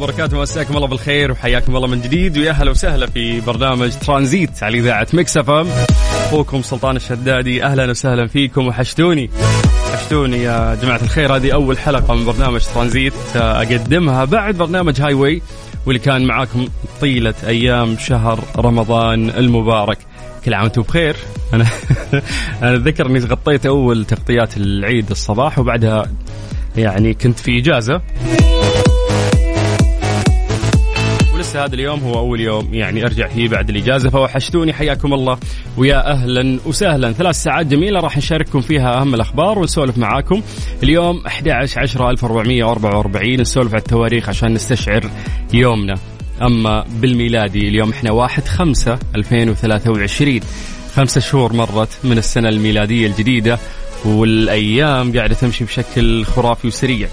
وبركاته. مساكم الله بالخير وحياكم الله من جديد. ويا أهلا وسهلا في برنامج ترانزيت على إذاعة Mix FM. أخوكم سلطان الشدادي أهلا وسهلا فيكم. وحشتوني. وحشتوني يا جماعة الخير. هذه أول حلقة من برنامج ترانزيت أقدمها بعد برنامج Highway واللي كان معاكم طيلة أيام شهر رمضان المبارك. كل عام وأنتم بخير. أنا أنا أتذكر إني غطيت أول تغطيات العيد الصباح وبعدها يعني كنت في إجازة. لسه هذا اليوم هو أول يوم. يعني أرجع فيه بعد الإجازة. فوحشتوني. حياكم الله. ويا أهلا وسهلا. ثلاث ساعات جميلة راح نشارككم فيها أهم الأخبار ونسولف معاكم. اليوم 11 10 1444 نسولف على التواريخ عشان نستشعر يومنا. أما بالميلادي اليوم إحنا 1 5 2023 خمسة شهور مرت من السنة الميلادية الجديدة والأيام قاعدة تمشي بشكل خرافي وسريع.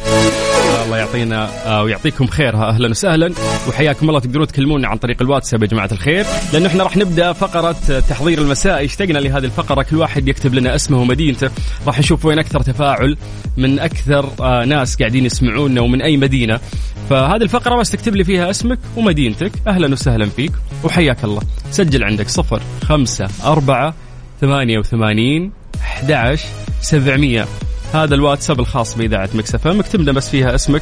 الله يعطينا آه، ويعطيكم خيرها أهلا وسهلا. وحياكم الله. تقدرون تكلمونا عن طريق الواتساب يا جماعة الخير. لأنه إحنا راح نبدأ فقرة تحضير المساء. اشتقنا لهذه الفقرة. كل واحد يكتب لنا اسمه ومدينته. راح نشوف وين أكثر تفاعل من أكثر آه، ناس قاعدين يسمعونا ومن أي مدينة. فهذه الفقرة بس تكتب لي فيها اسمك ومدينتك. أهلا وسهلا فيك. وحياك الله. سجل عندك صفر خمسة أربعة ثمانية وثمانين 11 700 هذا الواتساب الخاص بإذاعة مكسفة مكتب لنا بس فيها اسمك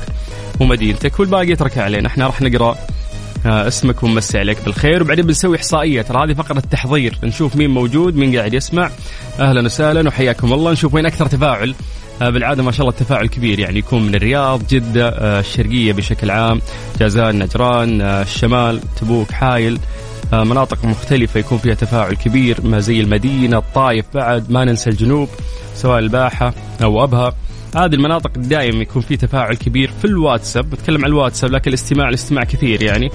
ومدينتك والباقي اتركها علينا. إحنا راح نقرأ آه، اسمك ونمسي عليك بالخير. وبعدين بنسوي احصائيه ترى هذه فقرة تحضير. نشوف مين موجود مين قاعد يسمع. أهلا وسهلا وحياكم الله. نشوف وين أكثر تفاعل. آه، بالعادة ما شاء الله التفاعل كبير. يعني يكون من الرياض جدة آه، الشرقية بشكل عام جازان نجران الشمال تبوك حايل. مناطق مختلفة يكون فيها تفاعل كبير ما زي المدينة الطايف بعد ما ننسى الجنوب سواء الباحة أو أبها. هذه المناطق دائما يكون في تفاعل كبير في الواتساب. بتكلم عن الواتساب لكن الاستماع الاستماع كثير يعني.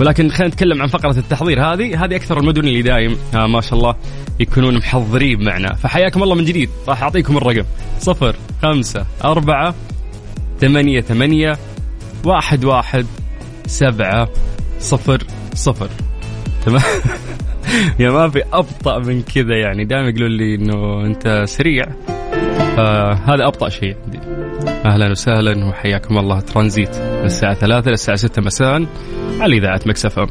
ولكن خلينا نتكلم عن فقرة التحضير. هذه هذه أكثر المدن اللي دايم آه ما شاء الله يكونون محضرين معنا. فحياكم الله من جديد. راح أعطيكم الرقم. صفر خمسة أربعة ثمانية ثمانية واحد واحد سبعة صفر صفر. تمام؟ يا ما في أبطأ من كذا يعني. دائما يقولون لي إنه أنت سريع. فهذا أبطأ شيء. عندي أهلا وسهلا وحياكم الله. ترانزيت. من الساعة 3 للساعه 6 مساء على إذاعة مكسف إم.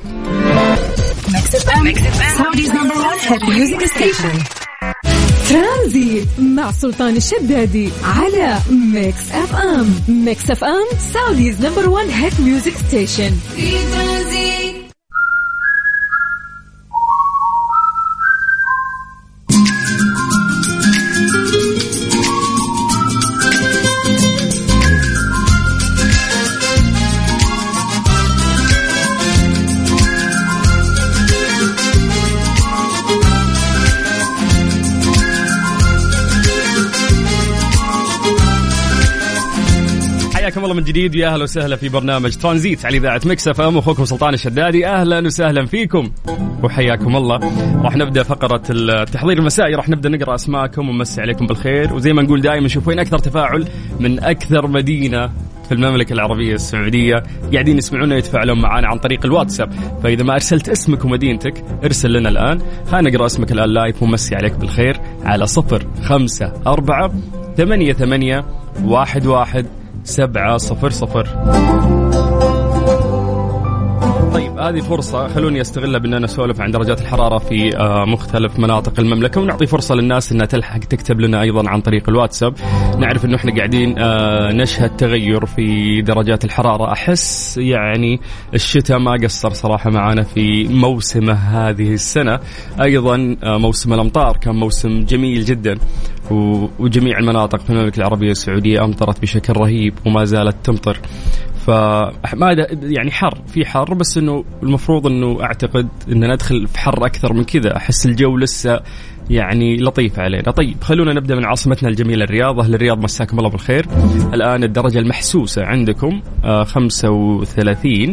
ترانزيت مع سلطان الشدادي على Mix FM. Mix FM Saudi's number 1 hit music station في جديد. ويا أهلا وسهلا في برنامج ترانزيت على إذاعة Mix FM. أخوكم سلطان الشدادي أهلا وسهلا فيكم. وحياكم الله. راح نبدأ فقرة التحضير المسائي. راح نبدأ نقرأ أسماءكم ونمسي عليكم بالخير. وزي ما نقول دائما نشوف وين أكثر تفاعل من أكثر مدينة في المملكة العربية السعودية. قاعدين يسمعونا يتفاعلون معنا عن طريق الواتساب. فإذا ما أرسلت اسمك ومدينتك ارسل لنا الآن. خلينا نقرأ اسمك الآن live ومسي عليك بالخير على صفر خمسة أربعة ثمانية ثمانية واحد واحد سبعة صفر صفر. طيب هذه فرصة خلوني استغلها بأن أنا أسولف عن درجات الحرارة في آه، مختلف مناطق المملكة ونعطي فرصة للناس أنها تلحق تكتب لنا أيضا عن طريق الواتساب. نعرف إنه إحنا قاعدين آه نشهد تغير في درجات الحرارة. أحس يعني الشتاء ما قصر صراحة معنا في موسمه هذه السنة. أيضا آه موسم الأمطار كان موسم جميل جدا وجميع المناطق في المملكة العربية السعودية أمطرت بشكل رهيب وما زالت تمطر. فما يعني حر في حر بس إنه المفروض إنه أعتقد إن ندخل في حر أكثر من كذا. أحس الجو لسه يعني لطيف علينا. طيب خلونا نبدأ من عاصمتنا الجميلة الرياض. أهل الرياض مساكم الله بالخير. الآن الدرجة المحسوسة عندكم آه 35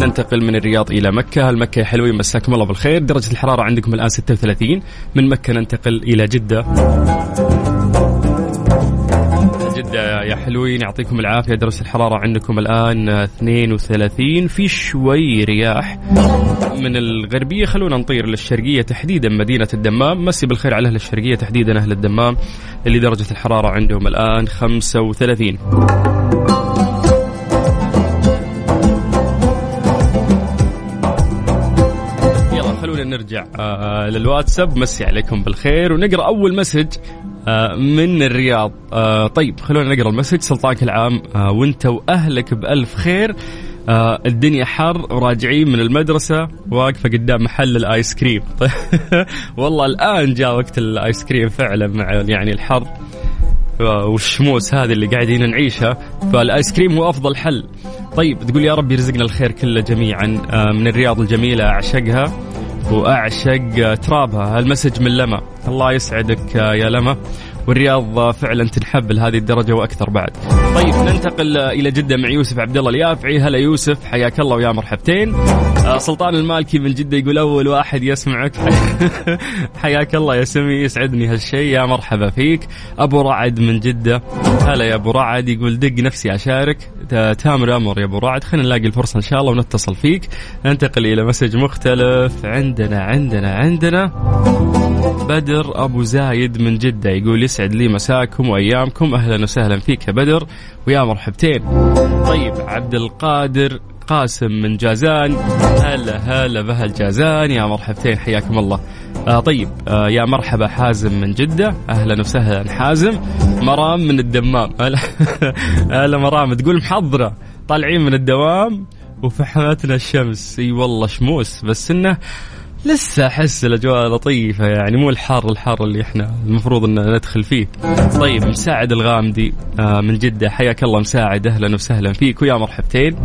ننتقل من الرياض إلى مكة. المكه حلوين مساكم الله بالخير. درجة الحرارة عندكم الآن 36 من مكة ننتقل إلى جدة. جدة يا حلوين يعطيكم العافية. درجة الحرارة عندكم الآن 32 في شوي رياح من الغربية. خلونا نطير للشرقية تحديدا. مدينة الدمام. مسي بالخير على أهل الشرقية تحديدا. أهل الدمام اللي درجة الحرارة عندهم الآن 35 خلونا نرجع آه للواتساب. مسي عليكم بالخير. ونقرأ أول message. من الرياض. آه طيب خلونا نقرأ ال message. سلطان كل عام آه وانت وأهلك بألف خير. آه الدنيا حر وراجعين من المدرسة. واقفة قدام محل الآيس كريم. والله الآن جاء وقت الآيس كريم فعلا مع يعني الحر. والشموس هذه اللي قاعدين نعيشها. فالآيس كريم هو أفضل حل. طيب تقول يا رب يرزقنا الخير كله جميعا. آه، من الرياض الجميلة أعشقها. وأعشق ترابها هالمسج من لما الله يسعدك يا لما والرياض فعلا تنحب لهذه الدرجة وأكثر بعد. طيب ننتقل إلى جدة مع يوسف عبد الله اليافعي، هلا يوسف حياك الله ويا مرحبتين. سلطان المالكي من جدة يقول أول واحد يسمعك. حياك الله يا سمي يسعدني هالشيء يا مرحبا فيك. أبو رعد من جدة. هلا يا أبو رعد. يقول دق نفسي أشارك. تامر أمر يا أبو رعد. خلينا نلاقي الفرصة إن شاء الله ونتصل فيك. ننتقل إلى مسج مختلف. عندنا عندنا عندنا بدر أبو زايد من جدة. يقول يسعد لي مساكم وأيامكم. أهلا وسهلا فيك يا بدر. ويا مرحبتين. طيب عبد القادر قاسم من جازان. هلا هلا بهالجازان يا مرحبتين حياكم الله. آه طيب آه يا مرحبا حازم من جدة. أهلا وسهلا حازم. مرام من الدمام. هلا هلا مرام تقول محضرة. طالعين من الدوام وفحمتنا الشمس. إي والله شموس. بس إنه لسه أحس الأجواء لطيفة يعني مو الحار الحار اللي إحنا المفروض إن ندخل فيه. طيب مساعد الغامدي آه من جدة. حياك الله مساعد. أهلا وسهلا فيك. ويا مرحبتين.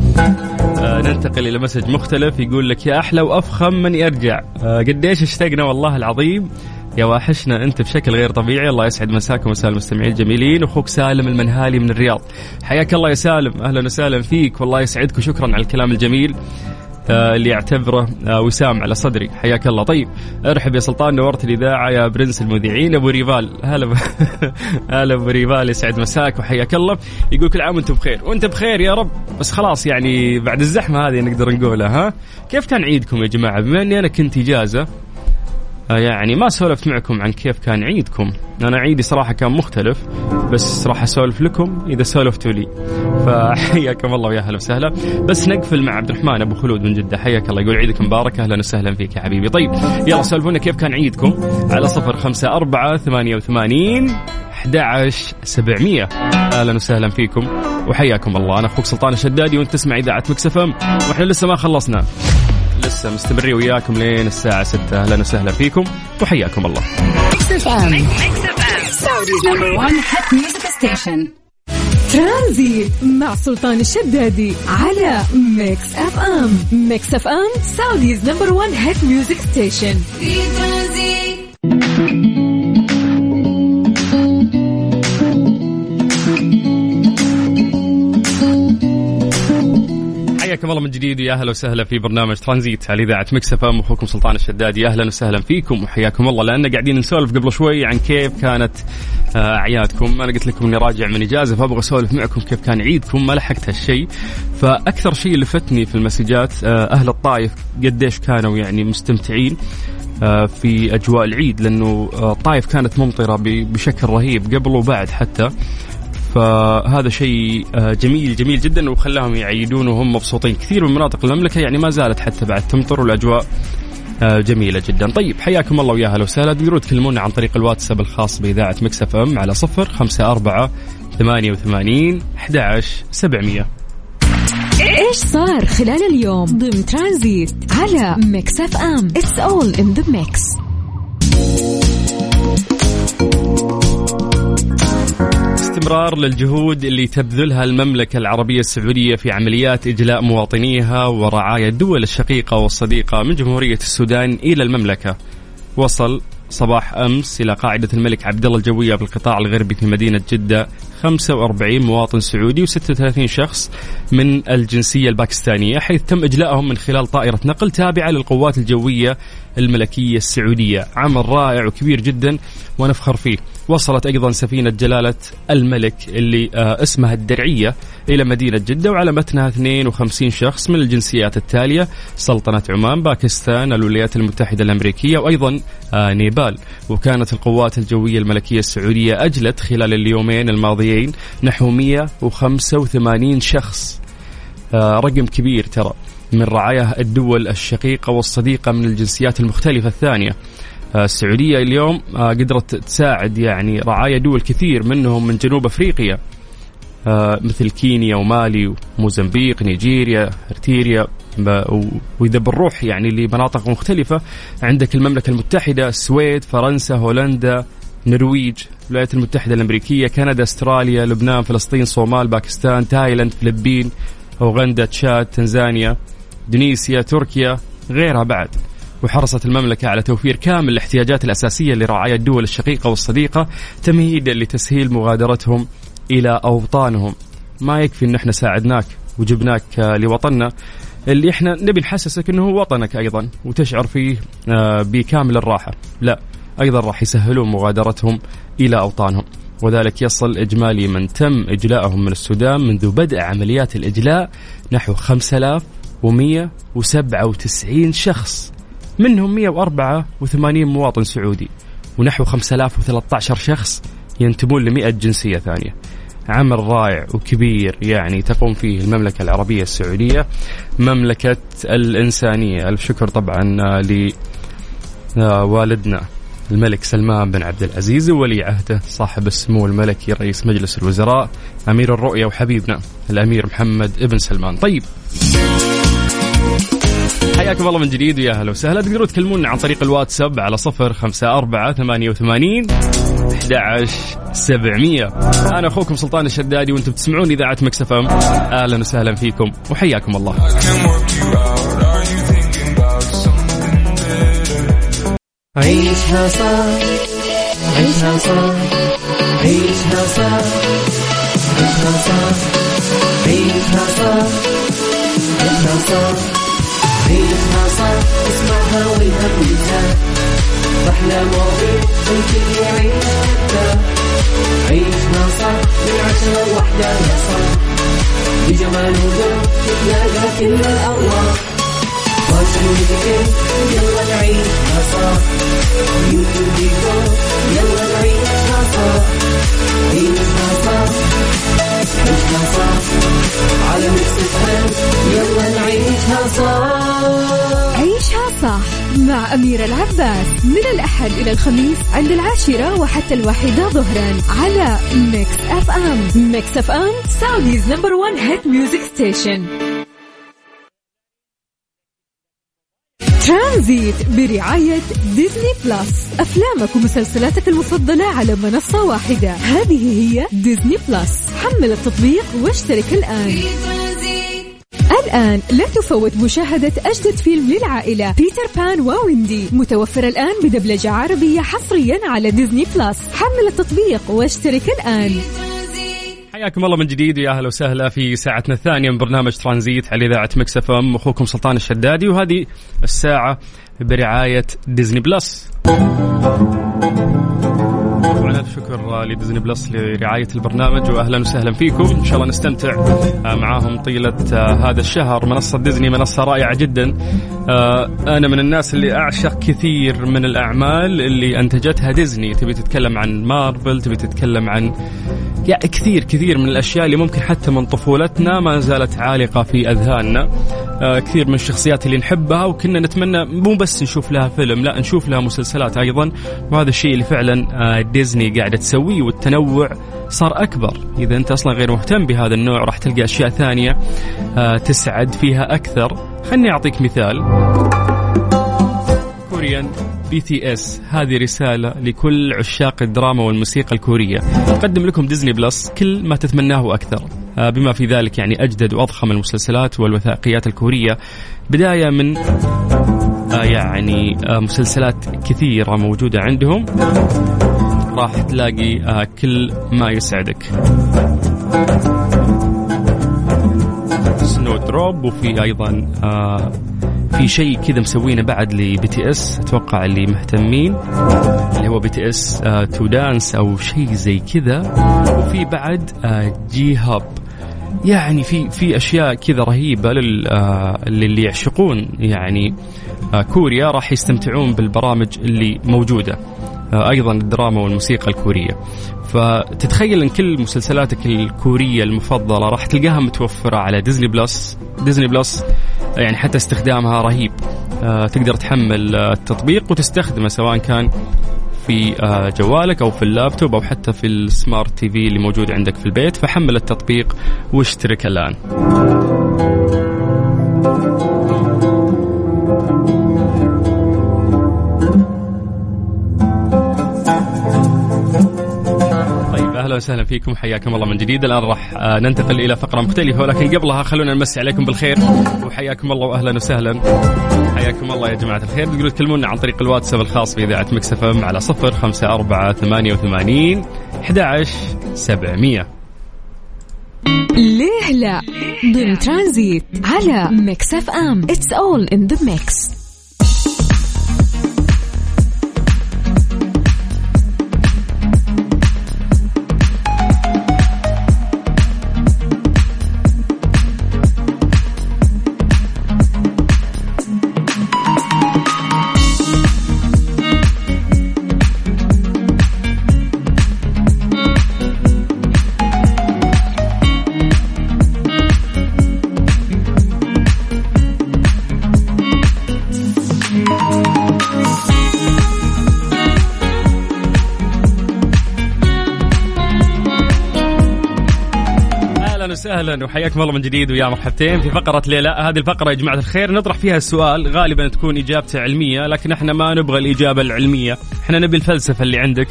آه ننتقل إلى مسج مختلف. يقول لك يا أحلى وأفخم من يرجع. آه قديش اشتقنا والله العظيم. يا واحشنا أنت بشكل غير طبيعي. الله يسعد مساكم ومساء المستمعين الجميلين أخوك سالم المنهالي من الرياض. حياك الله يا سالم. أهلا وسهلا فيك. والله يسعدك وشكرا على الكلام الجميل. اللي يعتبره آه، وسام على صدري. حياك الله. طيب ارحب يا سلطان نورت الإذاعة يا برنس المذيعين. أبو ريفال هلا هلا أبو ريفال يسعد مساك وحياك الله. يقول كل عام وأنتم بخير. وأنت بخير يا رب. بس خلاص يعني بعد الزحمة هذه نقدر نقولها ها؟ كيف كان عيدكم يا جماعة؟ بما إني أنا كنت إجازة آه، يعني ما سولفت معكم عن كيف كان عيدكم. أنا عيدي صراحة كان مختلف بس راح أسولف لكم إذا سولفتوا لي. فحياكم الله ويا أهلا وسهلا. بس نقفل مع عبد الرحمن أبو خلود من جدة. حياك الله يقول عيدك مبارك أهلا وسهلا فيك يا حبيبي. طيب يلا سولفونا كيف كان عيدكم. على صفر خمسة أربعة ثمانية وثمانين 11 700 أهلا وسهلا فيكم وحياكم الله. أنا أخوك سلطان الشدادي وأنت تسمع إذاعة Mix FM وإحنا لسه ما خلصنا. لسه مستمرين وياكم لين الساعة 6 أهلا وسهلا فيكم وحياكم الله. ترانزيت مع سلطان الشدادي على Mix FM. Mix FM Saudi's number 1 hit music station. في حياكم الله من جديد يا أهلا وسهلا في برنامج ترانزيت على إذاعة Mix FM. أخوكم سلطان الشدادي أهلا وسهلا فيكم وحياكم الله. لأن قاعدين نسولف قبل شوي عن كيف كانت آه، أعيادكم. أنا قلت لكم إني راجع من إجازة فأبغى أسولف معكم كيف كان عيدكم ما لحقت هالشيء فأكثر شيء لفتني في المسجات آه، أهل الطايف قديش كانوا يعني مستمتعين آه، في أجواء العيد. لأنه الطايف كانت ممطرة بشكل رهيب قبل وبعد حتى. فهذا شيء آه، جميل جميل جدا وخلاهم يعيدون وهم مبسوطين. كثير من مناطق المملكة يعني ما زالت حتى بعد تمطر والأجواء آه، جميلة جدا. طيب حياكم الله ويا هلا وسهلا. تقدروا تكلمونا عن طريق الواتساب الخاص بإذاعة Mix FM على صفر خمسة أربعة ثمانية وثمانين أحد سبعمية. إيش صار خلال اليوم ضمن ترانزيت على Mix FM؟ It's all in the mix استمرار للجهود اللي تبذلها المملكة العربية السعودية في عمليات إجلاء مواطنيها ورعاية الدول الشقيقة والصديقة من جمهورية السودان إلى المملكة وصل صباح أمس إلى قاعدة الملك عبد الله الجوية بالقطاع الغربي في مدينة جدة 45 مواطن سعودي و36 شخص من الجنسية الباكستانية حيث تم اجلائهم من خلال طائرة نقل تابعة للقوات الجوية الملكية السعودية، عمل رائع وكبير جدا ونفخر فيه. وصلت أيضا سفينة جلالة الملك اللي آه اسمها الدرعية إلى مدينة جدة وعلى متنها 52 شخص من الجنسيات التالية سلطنة عمان، باكستان، الولايات المتحدة الأمريكية وأيضا آه نيبال، وكانت القوات الجوية الملكية السعودية أجلت خلال اليومين الماضيين نحو 185 شخص. آه رقم كبير ترى من رعايا الدول الشقيقة والصديقة من الجنسيات المختلفة الثانية. آه، السعودية اليوم آه، قدرت تساعد يعني رعايا دول كثير منهم من جنوب أفريقيا آه، مثل كينيا ومالي وموزمبيق نيجيريا إرتيريا وإذا بنروح يعني لمناطق مختلفة عندك المملكة المتحدة السويد فرنسا هولندا نرويج الولايات المتحدة الأمريكية كندا أستراليا لبنان فلسطين صومال باكستان تايلاند فلبين أوغندا تشاد تنزانيا إندونيسيا تركيا غيرها بعد. وحرصت المملكة على توفير كامل الاحتياجات الأساسية لرعايا الدول الشقيقة والصديقة تمهيدا لتسهيل مغادرتهم إلى أوطانهم. ما يكفي أن إحنا ساعدناك وجبناك لوطننا. اللي إحنا نبي نحسسك إنه هو وطنك أيضا وتشعر فيه آه، بكامل الراحة، لا أيضا راح يسهلون مغادرتهم إلى أوطانهم، وذلك يصل إجمالي من تم اجلائهم من السودان منذ بدء عمليات الإجلاء نحو 5197 شخص. منهم 184 مواطن سعودي ونحو 5013 شخص ينتمون ل 100 جنسية ثانية. عمل رائع وكبير يعني تقوم فيه المملكة العربية السعودية مملكة الإنسانية. ألف شكر طبعا لوالدنا الملك سلمان بن عبد العزيز وولي عهده صاحب السمو الملكي رئيس مجلس الوزراء أمير الرؤية وحبيبنا الأمير محمد ابن سلمان. طيب. حياكم الله من جديد ويا أهلا وسهلا. تقدروا تكلمونا عن طريق الواتساب على صفر خمسة أربعة ثمانية وثمانين سبعمية. أنا أخوكم سلطان الشدادي وأنتم تسمعون إذاعة مكسف أم. أهلا وسهلا فيكم وحياكم الله. عيشها صح عيشها صح عيشها صح عيشها صح عيشها صح عيشها صح. عيشها صح اسمعها والهم ينزاح أحلى مواضيع الكل يعيشها عيشها صح من عشرة لوحدة يا صاح بجمال وذوق تتلاقى كل الأرواح. يلا نعيشها صح يلا نعيشها صح عيشها صح عيشها صح على Mix يلا نعيشها صح عيشها صح مع أميرة العباس. من الأحد إلى الخميس عند العاشرة وحتى الواحدة ظهرا على Mix FM Mix FM Saudi's number one hit music station ترانزيت برعاية Disney Plus. أفلامك ومسلسلاتك المفضلة على منصة واحدة. هذه هي Disney Plus. حمل التطبيق واشترك الآن. الآن لا تفوت مشاهدة أجدد فيلم للعائلة Peter Pan و Wendy. متوفر الآن بدبلجة عربية حصريا على Disney Plus. حمل التطبيق واشترك الآن. حياكم الله من جديد ويا أهلا وسهلا في ساعتنا الثانية من برنامج ترانزيت على إذاعة Mix FM أخوكم سلطان الشدادي وهذه الساعة برعاية Disney Plus. ألف شكر ل Disney Plus لرعاية البرنامج واهلا وسهلا فيكم. إن شاء الله نستمتع معاهم طيلة هذا الشهر. منصة ديزني منصة رائعة جدا. أنا من الناس اللي أعشق كثير من الأعمال اللي أنتجتها ديزني. تبي تتكلم عن مارفل تبي تتكلم عن يعني كثير كثير من الأشياء اللي ممكن حتى من طفولتنا ما زالت عالقة في أذهاننا. آه كثير من الشخصيات اللي نحبها وكنا نتمنى مو بس نشوف لها فيلم لا نشوف لها مسلسلات أيضا. وهذا الشيء اللي فعلا آه ديزني قاعدة تسويه والتنوع صار أكبر. إذا أنت أصلا غير مهتم بهذا النوع راح تلقى أشياء ثانية آه تسعد فيها أكثر. خلني أعطيك مثال. Korean BTS هذه رسالة لكل عشاق الدراما والموسيقى الكورية. تقدم لكم Disney Plus كل ما تتمناه وأكثر آه، بما في ذلك يعني أجدد وأضخم المسلسلات والوثائقيات الكورية. بداية من آه، يعني مسلسلات كثيرة موجودة عندهم. راح تلاقي كل ما يسعدك. Snowdrop وفي أيضا في شيء كذا مسوينه بعد ل BTS أتوقع اللي مهتمين اللي هو BTS to dance أو شيء زي كذا. وفي بعد J آه، Hope يعني في في أشياء كذا رهيبة آه، للي يعشقون. يعني آه، كوريا راح يستمتعون بالبرامج اللي موجودة. أيضا الدراما والموسيقى الكورية. فتتخيل إن كل مسلسلاتك الكورية المفضلة راح تلقاها متوفرة على Disney Plus. Disney Plus يعني حتى استخدامها رهيب. آه، تقدر تحمل آه، التطبيق وتستخدمه سواء كان في آه، جوالك أو في اللابتوب أو حتى في السمارت تي في اللي موجود عندك في البيت. فحمل التطبيق واشترك الآن. أهلا وسهلا فيكم حياكم الله من جديد. الآن راح آه، ننتقل إلى فقرة مختلفة ولكن قبلها خلونا نمسي عليكم بالخير. وحياكم الله واهلا وسهلا. حياكم الله يا جماعة الخير. تقدروا تكلمونا عن طريق الواتساب الخاص باذاعه Mix M على صفر خمسة أربعة ثمانية وثمانين أحد سبعمية. ليه لا؟ ضمن ترانزيت على Mix FM. It's all in the mix وسهلا وحياكم الله من جديد ويا مرحبتين. في فقرة ليلى هذه الفقرة يا جماعة الخير نطرح فيها السؤال. غالبا تكون إجابته علمية لكن إحنا ما نبغى الإجابة العلمية. إحنا نبي الفلسفة اللي عندك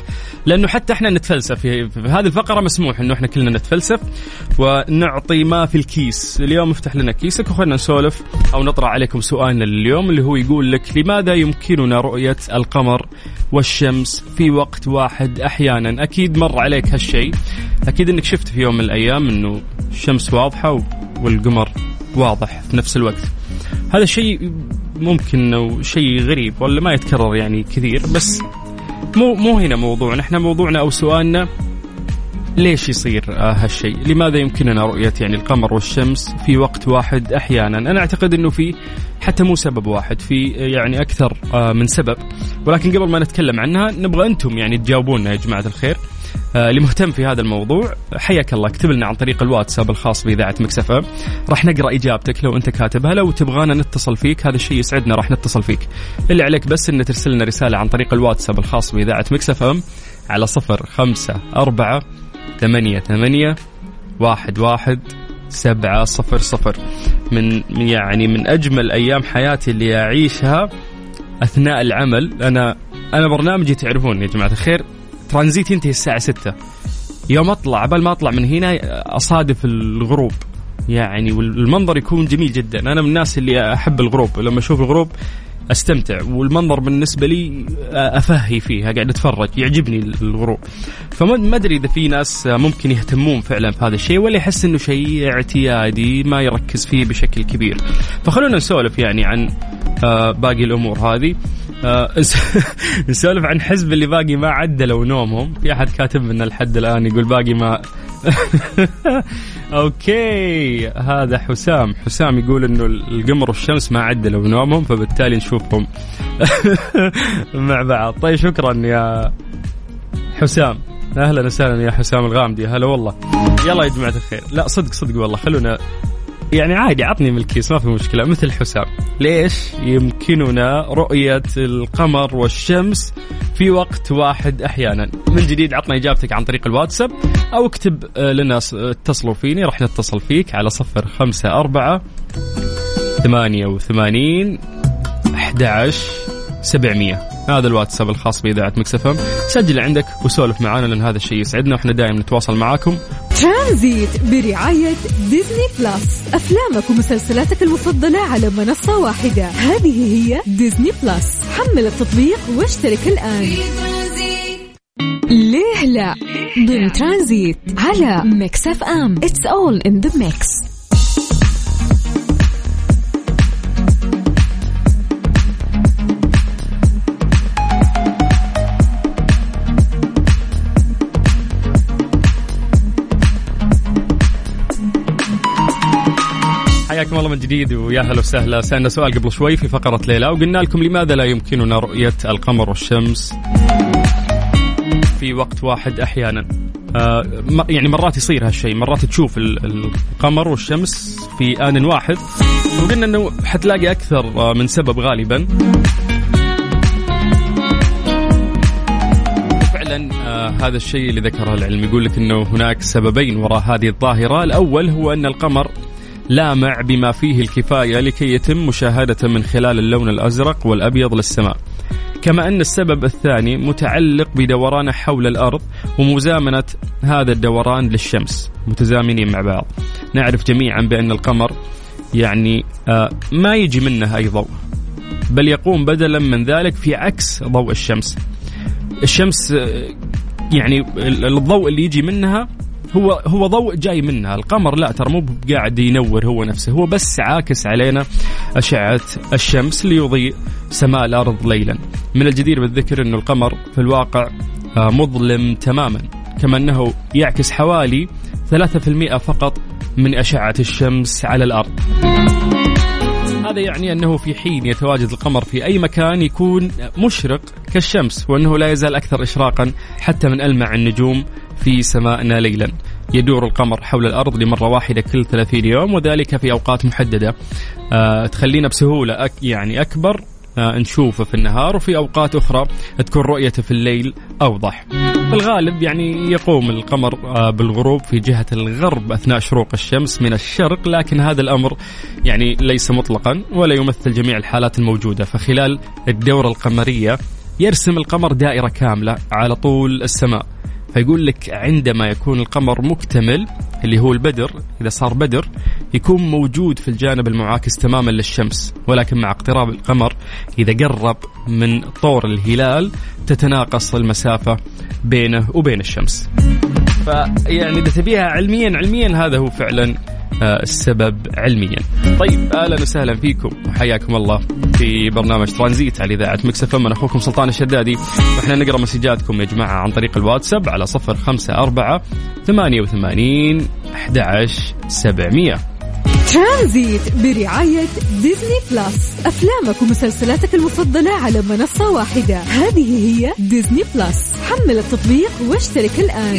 لأنه حتى إحنا نتفلسف. في, هذه الفقرة مسموح إنه إحنا كلنا نتفلسف ونعطي ما في الكيس. اليوم افتح لنا كيسك وخلنا نسولف أو نطرح عليكم سؤالنا اليوم اللي هو يقول لك لماذا يمكننا رؤية القمر والشمس في وقت واحد أحيانا؟ أكيد مر عليك هالشيء. أكيد أنك شفت في يوم من الأيام أنه الشمس واضحة والقمر واضح في نفس الوقت. هذا شيء ممكن أو شيء غريب ولا ما يتكرر يعني كثير بس مو مو هنا موضوعنا. إحنا موضوعنا أو سؤالنا ليش يصير آه، هالشيء؟ لماذا يمكننا رؤية يعني القمر والشمس في وقت واحد أحيانا؟ أنا أعتقد أنه في حتى مو سبب واحد في يعني أكثر آه، من سبب ولكن قبل ما نتكلم عنها نبغى أنتم يعني تجاوبونا يا جماعة الخير آه، اللي مهتم في هذا الموضوع حياك الله اكتب لنا عن طريق الواتساب الخاص بإذاعة مكسفه راح نقرأ إجابتك لو أنت كاتبها لو تبغانا نتصل فيك هذا الشيء يسعدنا راح نتصل فيك اللي عليك بس ان ترسل لنا رسالة عن طريق الواتساب الخاص بإذاعة مكسفه على صفر خمسة أربعة ثمانية ثمانية واحد واحد سبعة صفر صفر. من يعني من أجمل أيام حياتي اللي أعيشها أثناء العمل. أنا أنا برنامجي تعرفون يا جماعة الخير. ترانزيت ينتهي الساعة ستة. يوم أطلع قبل ما أطلع من هنا أصادف الغروب. يعني والمنظر يكون جميل جدا. أنا من الناس اللي أحب الغروب. لما أشوف الغروب أستمتع والمنظر بالنسبة لي أفهي فيه قاعد أتفرج يعجبني الغروب. فما أدري إذا في ناس ممكن يهتمون فعلا في هذا الشيء ولا يحس إنه شيء اعتيادي ما يركز فيه بشكل كبير. فخلونا نسولف يعني عن آه، باقي الأمور هذه. آه، نسولف عن حزب اللي باقي ما عدلوا نومهم. في أحد كاتب لنا لحد الآن يقول باقي ما أوكي هذا حسام. حسام يقول إنه القمر والشمس ما عدلوا نومهم فبالتالي نشوفهم مع بعض. طيب شكرا يا حسام. أهلا وسهلا يا حسام الغامدي. هلا والله. يلا يا جماعة الخير. لا صدق صدق والله. خلونا يعني عادي عطني من الكيس ما في مشكلة. مثل حسام ليش؟ يمكننا رؤية القمر والشمس في وقت واحد أحيانا. من جديد عطنا إجابتك عن طريق الواتساب أو اكتب آه، لنا اتصلوا فيني راح نتصل فيك على صفر خمسة أربعة ثمانية وثمانين أحد عشر سبعمية. هذا الواتساب الخاص بإذاعة مكسفم سجل عندك وسولف معنا لأن هذا الشيء يسعدنا وإحنا دائما نتواصل معاكم. ترانزيت برعاية Disney Plus. أفلامك ومسلسلاتك المفضلة على منصة واحدة. هذه هي Disney Plus. حمل التطبيق واشترك الآن. ليه لا؟ ضمن ترانزيت على Mix FM. It's all in the mix حياكم الله من جديد ويا هلا وسهلا. سألنا سؤال قبل شوي في فقرة ليلى وقلنا لكم لماذا لا يمكننا رؤية القمر والشمس في وقت واحد أحيانا؟ آه يعني مرات يصير هالشيء مرات تشوف القمر والشمس في آن واحد وقلنا أنه حتلاقي أكثر آه، من سبب غالبا. آه هذا الشيء اللي ذكره العلم يقول لك إنه هناك سببين وراء هذه الظاهرة، الأول هو أن القمر لامع بما فيه الكفاية لكي يتم مشاهدته من خلال اللون الأزرق والأبيض للسماء. كما أن السبب الثاني متعلق بدورانه حول الأرض ومزامنة هذا الدوران للشمس متزامنين مع بعض. نعرف جميعا بأن القمر يعني آه، ما يجي منه أي ضوء بل يقوم بدلا من ذلك في عكس ضوء الشمس. الشمس آه، يعني الضوء اللي يجي منها هو هو ضوء جاي منها. القمر لا ترى مو قاعد ينور هو نفسه. هو بس عاكس علينا أشعة الشمس ليضيء سماء الأرض ليلا. من الجدير بالذكر أن القمر في الواقع آه، مظلم تماما. كما أنه يعكس حوالي 3% فقط من أشعة الشمس على الأرض. هذا يعني أنه في حين يتواجد القمر في أي مكان يكون مشرق كالشمس وأنه لا يزال أكثر إشراقا حتى من ألمع النجوم في سمائنا ليلا. يدور القمر حول الأرض لمرة واحدة كل 30 يوم وذلك في أوقات محددة. آه تخلينا بسهولة أك يعني أكبر آه نشوفه في النهار وفي أوقات أخرى تكون رؤيته في الليل أوضح. في الغالب يعني يقوم القمر آه بالغروب في جهة الغرب أثناء شروق الشمس من الشرق لكن هذا الأمر يعني ليس مطلقا ولا يمثل جميع الحالات الموجودة. فخلال الدورة القمرية يرسم القمر دائرة كاملة على طول السماء. فيقول لك عندما يكون القمر مكتمل اللي هو البدر إذا صار بدر يكون موجود في الجانب المعاكس تماما للشمس. ولكن مع اقتراب القمر إذا قرب من طور الهلال تتناقص المسافة بينه وبين الشمس. فيعني إذا تبيها علميا علميا هذا هو فعلا السبب علميا. طيب أهلا وسهلا فيكم وحياكم الله في برنامج ترانزيت على إذاعة Mix F أخوكم سلطان الشدادي. وإحنا نقرأ مسجاتكم يا جماعة عن طريق الواتساب على صفر خمسة أربعة ثمانية وثمانين أحد عشر سبعمية. ترانزيت برعاية Disney Plus. أفلامك ومسلسلاتك المفضلة على منصة واحدة. هذه هي Disney Plus. حمل التطبيق واشترك الآن.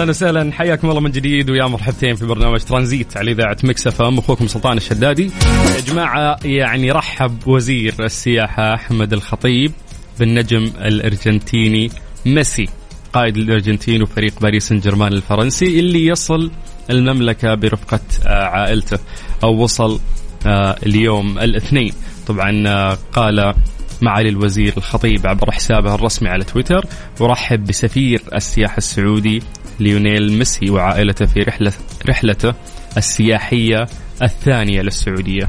أهلا وسهلا. حياكم الله من جديد ويا مرحبتين في برنامج ترانزيت على إذاعة Mix FM. أخوكم سلطان الشدادي. يا جماعة يعني رحب وزير السياحة أحمد الخطيب بالنجم الأرجنتيني ميسي قائد الأرجنتين وفريق باريس سان جيرمان الفرنسي اللي يصل المملكة برفقة آه، عائلته أو وصل آه، اليوم الاثنين. طبعا آه، قال معالي الوزير الخطيب عبر حسابه الرسمي على تويتر ورحب بسفير السياحة السعودي ليونيل ميسي وعائلته في رحلة رحلته السياحية الثانية للسعودية.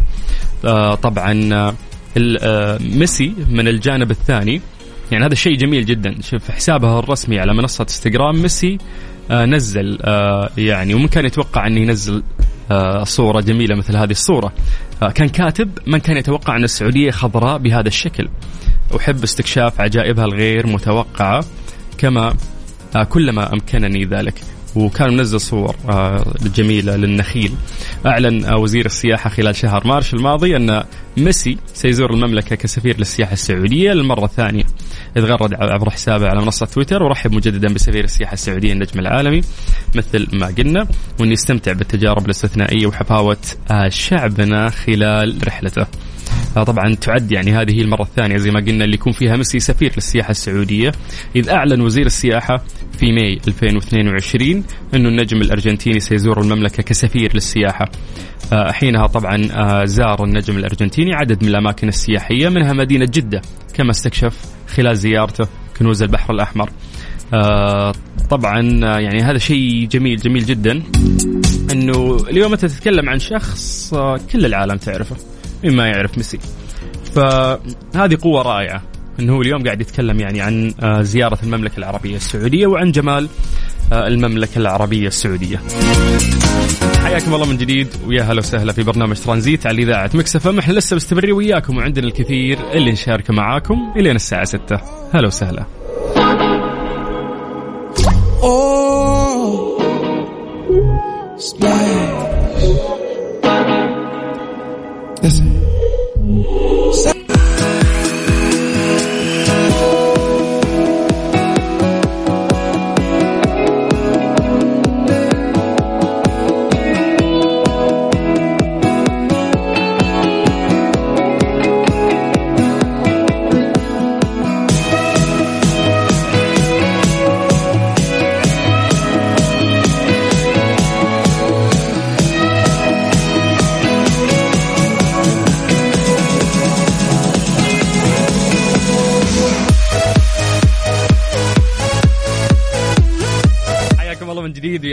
آه طبعا آه ميسي من الجانب الثاني. يعني هذا شيء جميل جدا. شوف حسابه الرسمي على منصة إنستغرام ميسي آه نزل آه يعني ومن كان يتوقع انه ينزل آه، صورة جميلة مثل هذه الصورة. آه، كان كاتب من كان يتوقع أن السعودية خضراء بهذا الشكل. أحب استكشاف عجائبها الغير متوقعة كما آه، كلما أمكنني ذلك. وكان منزل صور جميلة للنخيل. أعلن وزير السياحة خلال شهر مارس الماضي أن ميسي سيزور المملكة كسفير للسياحة السعودية. للمرة الثانية إذ غرد عبر حسابه على منصة تويتر ورحب مجددا بسفير السياحة السعودية النجم العالمي مثل ما قلنا وأن يستمتع بالتجارب الاستثنائية وحفاوة شعبنا خلال رحلته. آه، طبعا تعد يعني هذه هي المرة الثانية زي ما قلنا اللي يكون فيها ميسي سفير للسياحة السعودية. إذ أعلن وزير السياحة في مايو 2022 انه النجم الأرجنتيني سيزور المملكة كسفير للسياحة. آه، حينها طبعا آه، زار النجم الأرجنتيني عدد من الأماكن السياحية منها مدينة جدة كما استكشف خلال زيارته كنوز البحر الأحمر. طبعا يعني هذا شيء جميل جميل جدا. أنه اليوم أنت تتكلم عن شخص كل العالم تعرفه. من ما يعرف ميسي فهذه قوة رائعة إنه هو اليوم قاعد يتكلم يعني عن آه، زيارة المملكة العربية السعودية وعن جمال آه، المملكة العربية السعودية. حياكم الله من جديد ويا هلا وسهلا في برنامج ترانزيت على إذاعة مكسفه إحنا لسه مستمرين وياكم وعندنا الكثير اللي نشاركه معاكم الين الساعة 6 هلا وسهلا. Oh,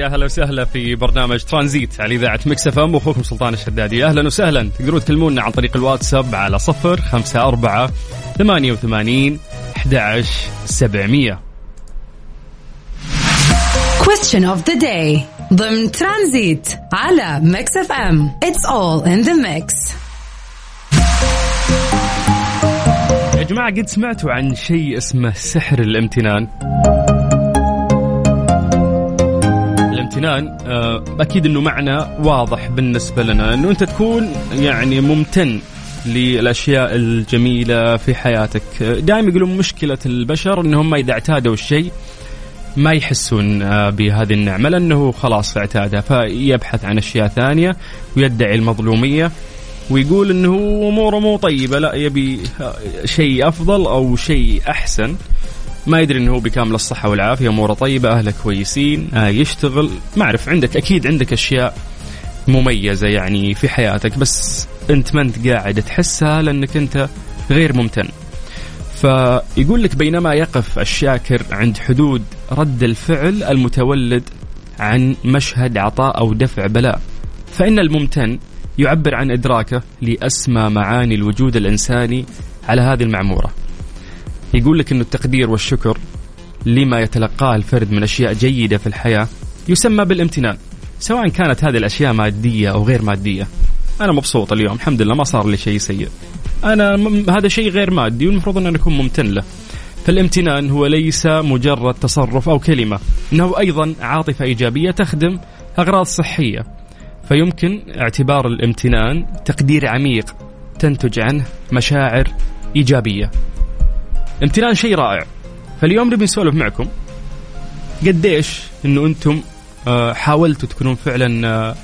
أهلا وسهلا في برنامج ترانزيت على إذاعة Mix FM. واخوكم سلطان الشدادي. أهلا وسهلا. تقدرون تكلمونا عن طريق الواتساب على صفر خمسة أربعة ثمانية وثمانين أحد سبعمية. Question of the day. ضمن ترانزيت على Mix FM. It's all in the mix. يا جماعة قد سمعتوا عن شيء اسمه سحر الامتنان؟ الامتنان آه، أكيد إنه معنى واضح بالنسبة لنا إنه أنت تكون يعني ممتن للأشياء الجميلة في حياتك. دائما يقولون مشكلة البشر إنهم إذا اعتادوا الشيء ما يحسون آه، بهذه النعمة لأنه خلاص اعتادها فيبحث عن أشياء ثانية ويدعي المظلومية ويقول إنه أموره مو طيبة لا يبي آه، شيء أفضل أو شيء أحسن. ما يدري إنه هو بكامل الصحة والعافية أموره طيبة أهله كويسين آه يشتغل. ما أعرف عندك أكيد عندك أشياء مميزة يعني في حياتك بس أنت ما أنت قاعد تحسها لأنك أنت غير ممتن. فيقول لك بينما يقف الشاكر عند حدود رد الفعل المتولد عن مشهد عطاء أو دفع بلاء. فإن الممتن يعبر عن إدراكه لأسمى معاني الوجود الإنساني على هذه المعمورة. يقول لك أن التقدير والشكر لما يتلقاه الفرد من أشياء جيدة في الحياة يسمى بالامتنان سواء كانت هذه الأشياء مادية أو غير مادية. أنا مبسوط اليوم الحمد لله ما صار لي شيء سيء. أنا م- هذا شيء غير مادي والمفروض أن أكون ممتن له. فالامتنان هو ليس مجرد تصرف أو كلمة إنه أيضا عاطفة إيجابية تخدم أغراض صحية. فيمكن اعتبار الامتنان تقدير عميق تنتج عنه مشاعر إيجابية. امتنان شيء رائع. فاليوم نبي نسولف معكم قديش إنه أنتم آه، حاولتوا تكونون فعلا آه،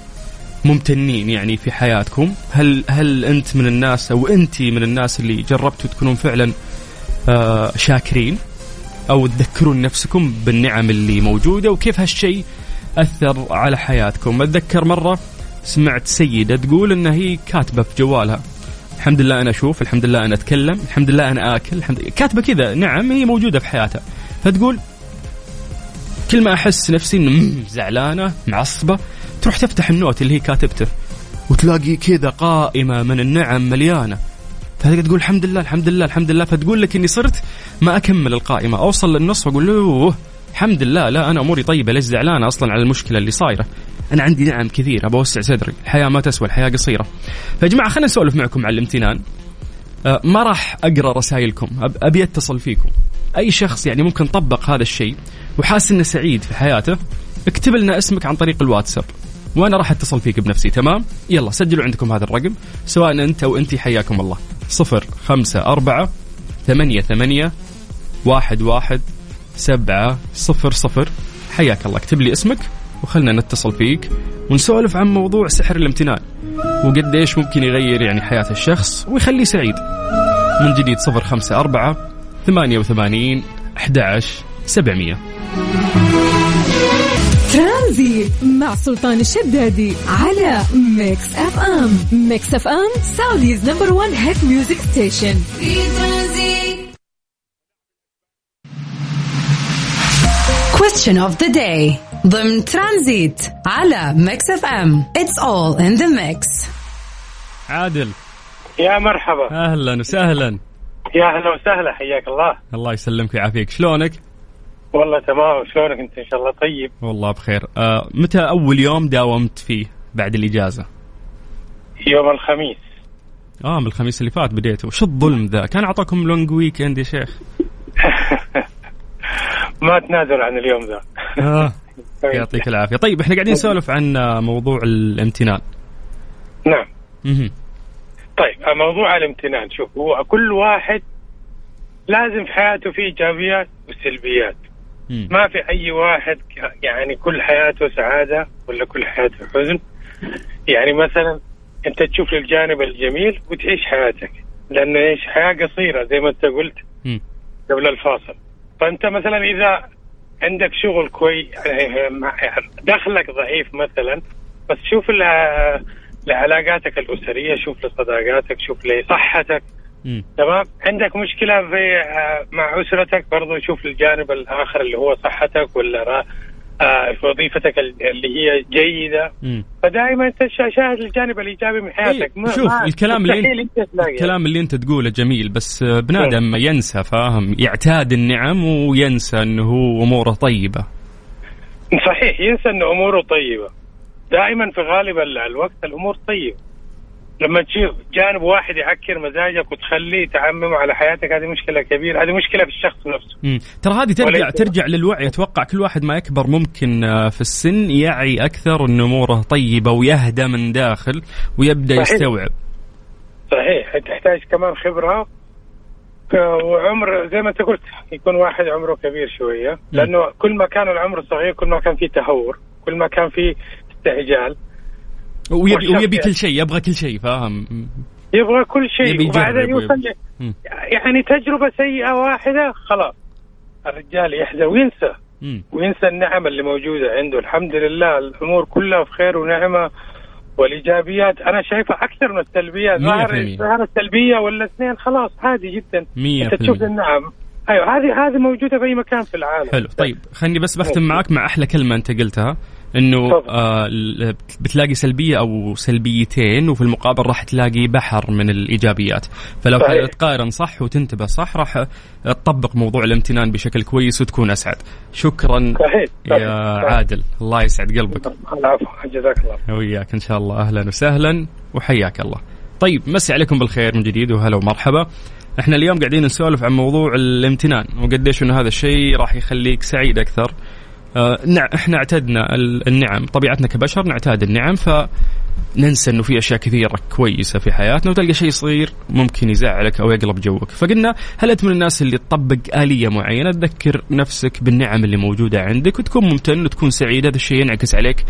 ممتنين يعني في حياتكم. هل هل أنت من الناس أو أنت من الناس اللي جربتوا تكونون فعلا آه، شاكرين أو تذكرون نفسكم بالنعم اللي موجودة وكيف هالشيء أثر على حياتكم؟ أتذكر مرة سمعت سيدة تقول إن هي كاتبة في جوالها. الحمد لله أنا أشوف الحمد لله أنا أتكلم الحمد لله أنا آكل الحمد لله. كاتبة كذا نعم هي موجودة في حياتها. فتقول كل ما أحس نفسي انه زعلانة معصبة تروح تفتح النوت اللي هي كاتبته وتلاقي كذا قائمة من النعم مليانة. فتقول الحمد لله الحمد لله الحمد لله. فتقول لك إني صرت ما أكمل القائمة. أوصل للنص وأقول له الحمد لله لا أنا أموري طيبة ليش زعلانة أصلا على المشكلة اللي صايرة؟ أنا عندي نعم كثير ابى أوسع صدري الحياة ما تسوى الحياة قصيرة. فيا جماعة خلينا نسولف معكم على الامتنان. أه ما راح أقرأ رسائلكم أبي أتصل فيكم. أي شخص يعني ممكن طبق هذا الشيء وحاس إنه سعيد في حياته اكتب لنا اسمك عن طريق الواتساب. وأنا راح أتصل فيك بنفسي تمام؟ يلا سجلوا عندكم هذا الرقم سواء أنت أو انت حياكم الله. صفر خمسة أربعة ثمانية ثمانية واحد واحد سبعة صفر صفر. حياك الله اكتب لي اسمك وخلنا نتصل فيك ونسولف عن موضوع سحر الامتنان وقد إيش ممكن يغير يعني حياة الشخص ويخليه سعيد. من جديد صفر خمسة أربعة ثمانية وثمانين أحد عشر سبعمية. ترانزيت مع سلطان الشدادي على Mix FM. Mix FM Saudi's number 1 hit music station. في ترانزيت Question of the day. ضمن ترانزيت على Mix FM It's all in the mix. عادل. يا مرحبا. أهلا وسهلا. يا أهلا وسهلا حياك الله. الله يسلمك ويعافيك. شلونك؟ والله تمام. شلونك أنت؟ إن شاء الله طيب. والله بخير. آه متى أول يوم داومت فيه بعد الإجازة؟ يوم الخميس. آه من الخميس اللي فات بديتوا وش الظلم ذا؟ كان اعطاكم long weekend يا شيخ. ما تنازل عن اليوم ذا. آه. يعطيك العافية. طيب إحنا قاعدين نسولف عن موضوع الامتنان. نعم. مه. طيب موضوع الامتنان. شوف هو كل واحد لازم في حياته في إيجابيات وسلبيات. ما في أي واحد يعني كل حياته سعادة ولا كل حياته حزن. يعني مثلا أنت تشوف الجانب الجميل وتعيش حياتك. لأن إيش؟ حياة قصيرة زي ما أنت قلت قبل الفاصل. فأنت مثلا إذا عندك شغل كويس يعني دخلك ضعيف مثلا بس شوف لعلاقاتك الأسرية شوف لصداقاتك شوف لصحتك. تمام؟ عندك مشكلة في آه، مع أسرتك برضو شوف الجانب الآخر اللي هو صحتك ولا في وظيفتك اللي هي جيدة. مم. فدائما أنت شاهد الجانب الإيجابي من حياتك. إيه شوف ما الكلام اللي انت الكلام اللي أنت تقوله جميل بس بنادم ينسى فاهم؟ يعتاد النعم وينسى إنه أموره طيبة. صحيح ينسى انه أموره طيبة. دائما في غالب الوقت الأمور طيبة. لما تشوف جانب واحد يعكر مزاجك وتخليه تعممه على حياتك هذه مشكلة كبيرة. هذه مشكلة في الشخص نفسه. مم. ترى هذه ترجع ترجع للوعي. أتوقع كل واحد ما يكبر ممكن آه، في السن يعي أكثر إن أموره طيبة ويهدى من داخل ويبدأ صحيح. يستوعب. صحيح. تحتاج كمان خبرة. وعمر زي ما أنت قلت يكون واحد عمره كبير شوية. لأنه كل ما كان العمر صغير كل ما كان في تهور كل ما كان في استعجال ويبي ويبي كل شيء يبغى كل شيء فاهم؟ يبغى كل شيء وبعدين يوصل يعني تجربة سيئة واحدة خلاص. الرجال يحزن وينسى. وينسى النعم اللي موجودة عنده. الحمد لله الأمور كلها بخير ونعمة والإيجابيات. أنا شايفها أكثر من السلبيات ظهر السلبية ولا اثنين خلاص عادي جدا. 100% أنت تشوف النعم. أيوه هذه هذه موجودة في أي مكان في العالم. حلو. طيب خليني بس بختم معك مع أحلى كلمة أنت قلتها. إنه آه بتلاقي سلبية أو سلبيتين وفي المقابل راح تلاقي بحر من الإيجابيات. فلو صحيح. تقارن صح وتنتبه صح راح تطبق موضوع الامتنان بشكل كويس وتكون أسعد. شكرا صحيح. يا صحيح. عادل. الله يسعد قلبك. العفو جزاك الله وياك إن شاء الله. أهلا وسهلا وحياك الله. طيب مسي عليكم بالخير من جديد وهلا ومرحبا. إحنا اليوم قاعدين نسولف عن موضوع الامتنان وقديش إنه هذا الشيء راح يخليك سعيد أكثر. آه إحنا اعتدنا النعم. طبيعتنا كبشر نعتاد النعم ف ننسى إنه في أشياء كثيرة كويسة في حياتنا وتلقى شيء صغير ممكن يزعلك أو يقلب جوك. فقلنا هل أنت من الناس اللي تطبق آلية معينة تذكر نفسك بالنعم اللي موجودة عندك وتكون ممتن وتكون سعيد هذا الشيء ينعكس عليك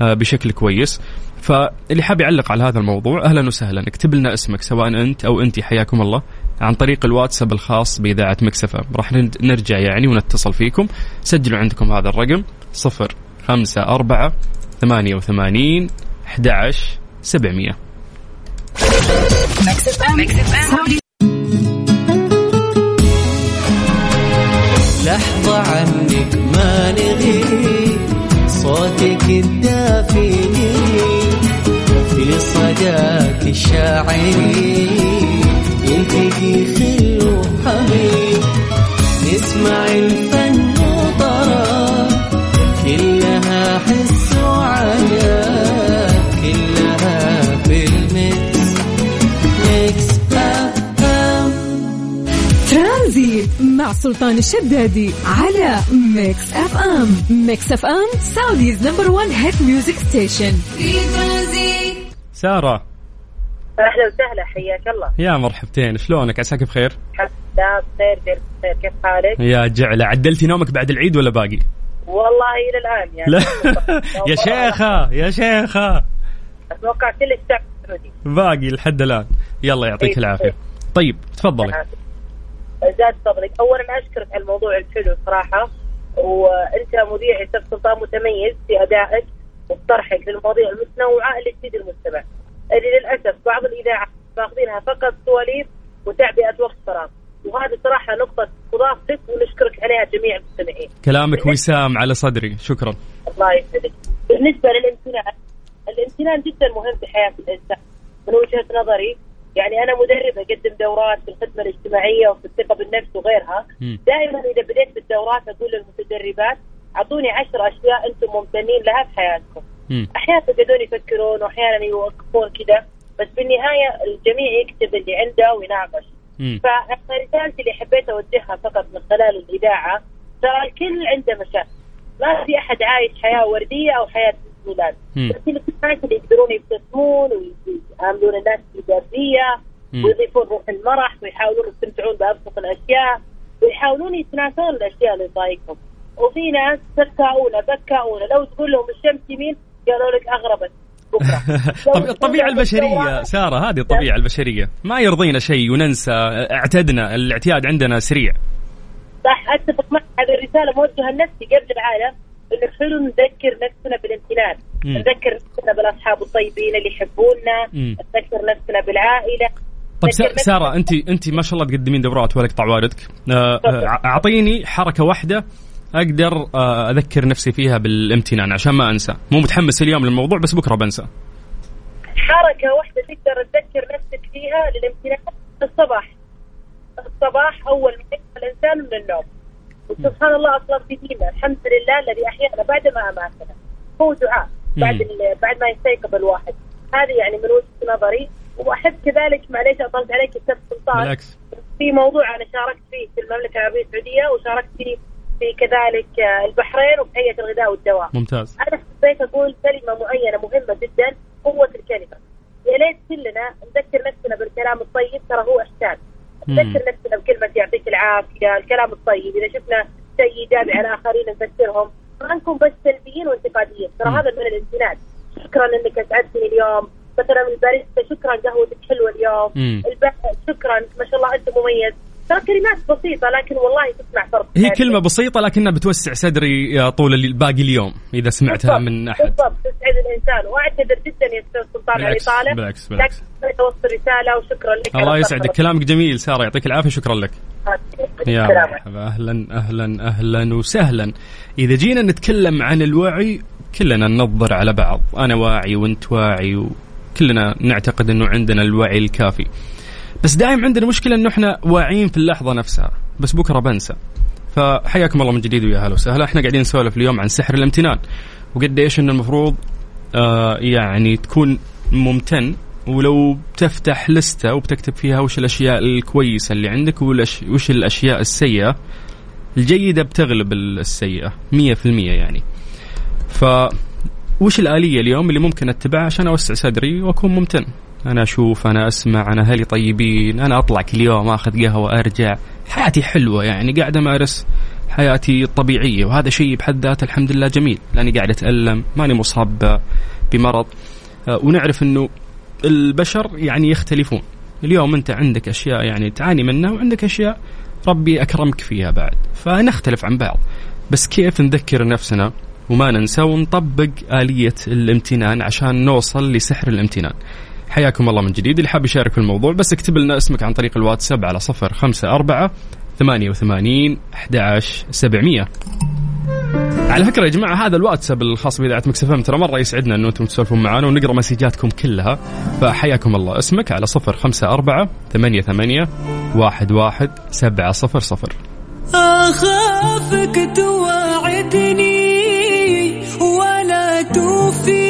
آه، بشكل كويس. فاللي حاب يعلق على هذا الموضوع أهلا وسهلا. اكتب لنا اسمك سواء أنت أو أنت حياكم الله. عن طريق الواتساب الخاص بإذاعة مكسفه راح نرجع يعني ونتصل فيكم. سجلوا عندكم هذا الرقم صفر خمسة أربعة ثمانية وثمانين أحد عشر سبعمية. لحظة عنك ما نغيب صوتك الدافي في صداك الشاعري تلاقي خلو حبيب نسمع الفن وطرا كلها حس وعجب كلها في الميكس ميكس اف ام ترانزي مع سلطان الشدادي على ميكس اف ام. ميكس اف ام سعوديز نمبر 1 هيت ميوزك ستيشن. في ترانزي. سارة. أهلا وسهلا حياك الله. يا مرحبتين شلونك؟ عساك بخير؟ الحمد لله بخير بخير كيف حالك؟ يا جعلة عدلتي نومك بعد العيد ولا باقي؟ والله إلى الآن يعني. لا. يا شيخة يا شيخة. أتوقع كل الشعب السعودي باقي لحد الآن. يلا يعطيك إيه، العافية. طيب تفضلي. زاد فضلك اولا أشكرك على الموضوع الحلو صراحة. وأنت مذيع أستاذ سلطان متميز في أدائك وطرحك للمواضيع المتنوعة اللي تفيد المستمع. اللي للأسف بعض الاذاعات ماخذينها فقط سواليف وتعبئه وقت فراغ وهذه صراحة نقطة تضاف لك ونشكرك عليها جميع المستمعين. كلامك وسام على صدري شكرا. الله يسعدك. بالنسبة للامتنان الامتنان جدا مهم في حياة الإنسان من وجهة نظري يعني أنا مدربة أقدم دورات في الخدمة الاجتماعية وفي الثقة بالنفس وغيرها دائما إذا بديت بالدورات أقول للمتدربات أعطوني عشر أشياء أنتم ممتنين لها في حياتكم أحيانا يقعدون يفكرون وأحيانا يوقفون كذا بس بالنهاية الجميع يكتب اللي عنده ويناقش. فرسالتي اللي حبيت أوجهها فقط من خلال الإذاعة ترى الكل عنده مشاكل. ما في أحد عايش حياة وردية أو حياة ميلاد بس الناس اللي يقدرون يبتسمون ويعاملون الناس بايجابيه ويضيفون روح المرح ويحاولون يستمتعون بابسط الأشياء ويحاولون يتناسون الأشياء اللي تضايقهم. وفي ناس بكاؤونا بكاؤونا لو تقول لهم الشمس يمين قالوا لك أغربت. الطبيعة البشرية سارة هذه الطبيعة البشرية. ما يرضينا شيء وننسى اعتدنا الاعتياد عندنا سريع. صح أتفق معك. هذه الرسالة موجهة لنفسي قبل العالم إنه حلو نذكر نفسنا بالامتنان. نذكر نفسنا بالأصحاب الطيبين اللي يحبونا. نذكر نفسنا بالعائلة. طيب سارة انت أنت ما شاء الله تقدمين دورات ولا اقطع والدك آه، أعطيني حركة واحدة. أقدر آه، أذكر نفسي فيها بالامتنان عشان ما أنسى. مو متحمس اليوم للموضوع بس بكرة بنسى. حركه واحدة تقدر تذكر نفسك فيها للامتنان الصباح. الصباح أول ما يصحى الإنسان من النوم. وسبحان الله أصلا في ديننا الحمد لله الذي أحيانا بعد ما أماتنا. هو دعاء بعد بعد ما يستيقظ الواحد. هذه يعني من وجهة نظري. واحب كذلك معليش أطلت عليك أستاذ سلطان. بالعكس. في موضوع أنا شاركت فيه في المملكة العربية السعودية وشاركت فيه في كذلك البحرين وفي هيئه الغذاء والدواء. ممتاز. أنا حبيت أقول كلمة معينة مهمة جدا قوة الكلمة. يا ليت كلنا نذكر نفسنا بالكلام الطيب ترى هو احسان. نذكر نفسنا بكلمة يعطيك العافية، الكلام الطيب، إذا شفنا شيء إيجابي على الاخرين نذكرهم، ما نكون بس سلبيين وانتقاديين، ترى هذا من الامتنان. شكرا إنك أسعدتني اليوم، مثلا الباريستا شكرا قهوتك حلوة اليوم، شكرا ما شاء الله أنت مميز، ترى كلمات بسيطة لكن والله تسمع فرق هي كلمة بسيطة لكنها بتوسع صدري طول باقي اليوم إذا سمعتها من أحد. بالضبط تسعد الإنسان. وأعتذر جدا يا أستاذ سلطان على الإطالة بالعكس بالعكس. توصل رسالة وشكرا لك. الله يسعدك. كلامك جميل سارة يعطيك العافية شكرا لك. يا مرحبا. أهلا أهلا أهلا وسهلا. إذا جينا نتكلم عن الوعي كلنا ننظر على بعض. أنا واعي وأنت واعي وكلنا نعتقد أنه عندنا الوعي الكافي. بس دائما عندنا مشكلة إنه إحنا واعيين في اللحظة نفسها. بس بكرة بنسى. فحياكم الله من جديد ويا هلا وسهلا. إحنا قاعدين نسولف اليوم عن سحر الامتنان. وقد إيش إنه المفروض آه يعني تكون ممتن ولو تفتح لستة وبتكتب فيها وش الأشياء الكويسة اللي عندك وش الأشياء السيئة. الجيدة بتغلب السيئة مية في المية يعني. ف وش الآلية اليوم اللي ممكن أتبعها عشان أوسع صدري وأكون ممتن؟ أنا أشوف أنا أسمع أنا أهلي طيبين أنا أطلع كل يوم آخذ قهوة أرجع. حياتي حلوة يعني قاعد أمارس حياتي الطبيعية وهذا شيء بحد ذاته الحمد لله جميل. لأني قاعد أتألم ماني مصاب بمرض. آه، ونعرف إنه البشر يعني يختلفون. اليوم أنت عندك أشياء يعني تعاني منها وعندك أشياء ربي أكرمك فيها بعد. فنختلف عن بعض. بس كيف نذكر نفسنا وما ننسى ونطبق آلية الامتنان عشان نوصل لسحر الامتنان؟ حياكم الله من جديد. اللي حاب يشارك في الموضوع بس اكتب لنا اسمك عن طريق الواتساب على صفر خمسة أربعة ثمانية وثمانين أحد سبعمية. على فكرة يا جماعة هذا الواتساب الخاص بإذاعة مكسفم ترى مرة يسعدنا أنه أنتم تسولفون معنا ونقرأ مسجاتكم كلها. فحياكم الله. اسمك على صفر خمسة أربعة ثمانية ثمانية واحد واحد سبعة صفر صفر. أخافك توعدني ولا توفي.